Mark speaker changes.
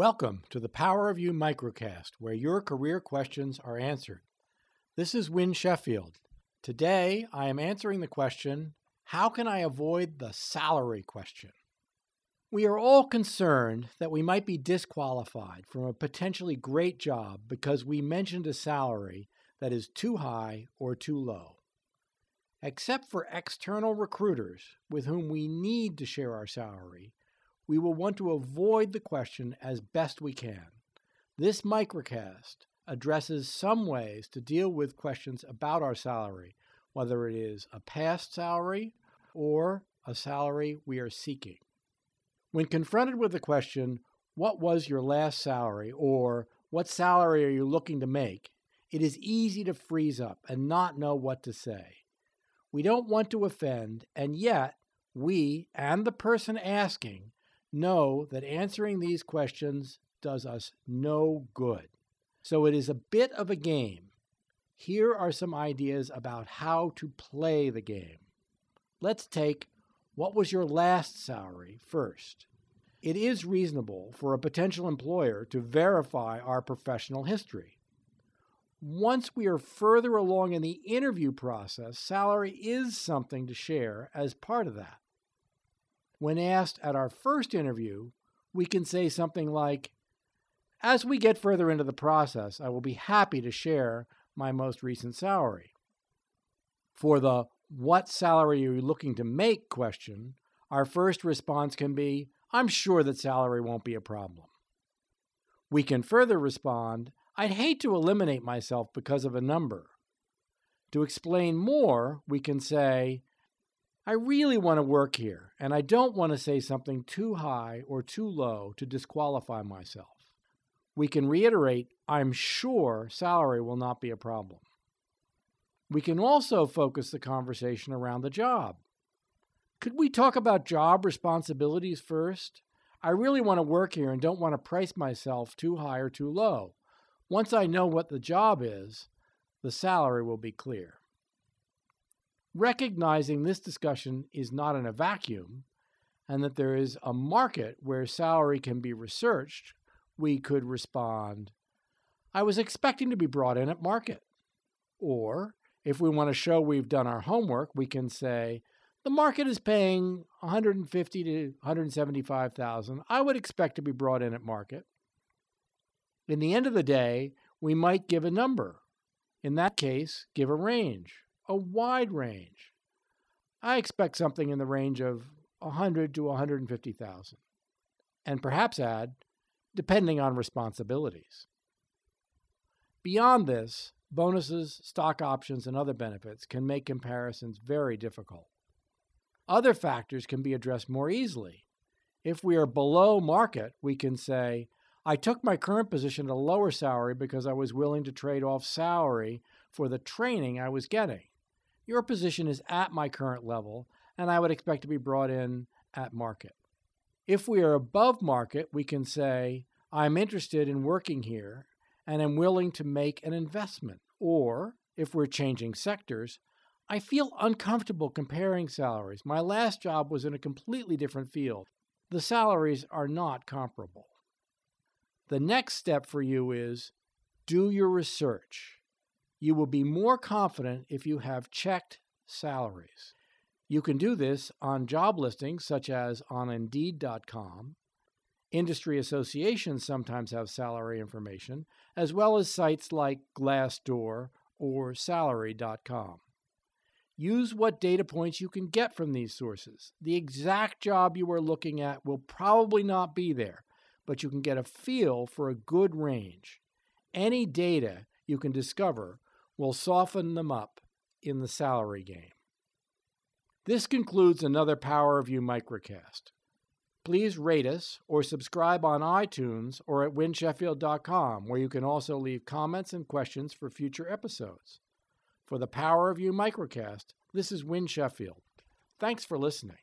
Speaker 1: Welcome to the Power of You microcast, where your career questions are answered. This is Win Sheffield. Today, I am answering the question How can I avoid the salary question? We are all concerned that we might be disqualified from a potentially great job because we mentioned a salary that is too high or too low. Except for external recruiters with whom we need to share our salary, we will want to avoid the question as best we can. This microcast addresses some ways to deal with questions about our salary, whether it is a past salary or a salary we are seeking. When confronted with the question, What was your last salary? or What salary are you looking to make? it is easy to freeze up and not know what to say. We don't want to offend, and yet we and the person asking know that answering these questions does us no good. So it is a bit of a game. Here are some ideas about how to play the game. Let's take what was your last salary first. It is reasonable for a potential employer to verify our professional history. Once we are further along in the interview process, salary is something to share as part of that. When asked at our first interview, we can say something like, As we get further into the process, I will be happy to share my most recent salary. For the what salary are you looking to make question, our first response can be, I'm sure that salary won't be a problem. We can further respond, I'd hate to eliminate myself because of a number. To explain more, we can say, I really want to work here, and I don't want to say something too high or too low to disqualify myself. We can reiterate, I'm sure salary will not be a problem. We can also focus the conversation around the job. Could we talk about job responsibilities first? I really want to work here and don't want to price myself too high or too low. Once I know what the job is, the salary will be clear. Recognizing this discussion is not in a vacuum and that there is a market where salary can be researched, we could respond, I was expecting to be brought in at market. Or, if we want to show we've done our homework, we can say, the market is paying 150 to 175,000. I would expect to be brought in at market. In the end of the day, we might give a number. In that case, give a range a wide range. I expect something in the range of 100 to 150,000. And perhaps add, depending on responsibilities. Beyond this, bonuses, stock options, and other benefits can make comparisons very difficult. Other factors can be addressed more easily. If we are below market, we can say, I took my current position at a lower salary because I was willing to trade off salary for the training I was getting. Your position is at my current level, and I would expect to be brought in at market. If we are above market, we can say, I'm interested in working here and am willing to make an investment. Or, if we're changing sectors, I feel uncomfortable comparing salaries. My last job was in a completely different field. The salaries are not comparable. The next step for you is do your research you will be more confident if you have checked salaries. You can do this on job listings such as on Indeed.com. Industry associations sometimes have salary information, as well as sites like Glassdoor or Salary.com. Use what data points you can get from these sources. The exact job you are looking at will probably not be there, but you can get a feel for a good range. Any data you can discover will soften them up in the salary game. This concludes another Power of You microcast. Please rate us or subscribe on iTunes or at winsheffield.com, where you can also leave comments and questions for future episodes. For the Power of You microcast, this is Win Sheffield. Thanks for listening.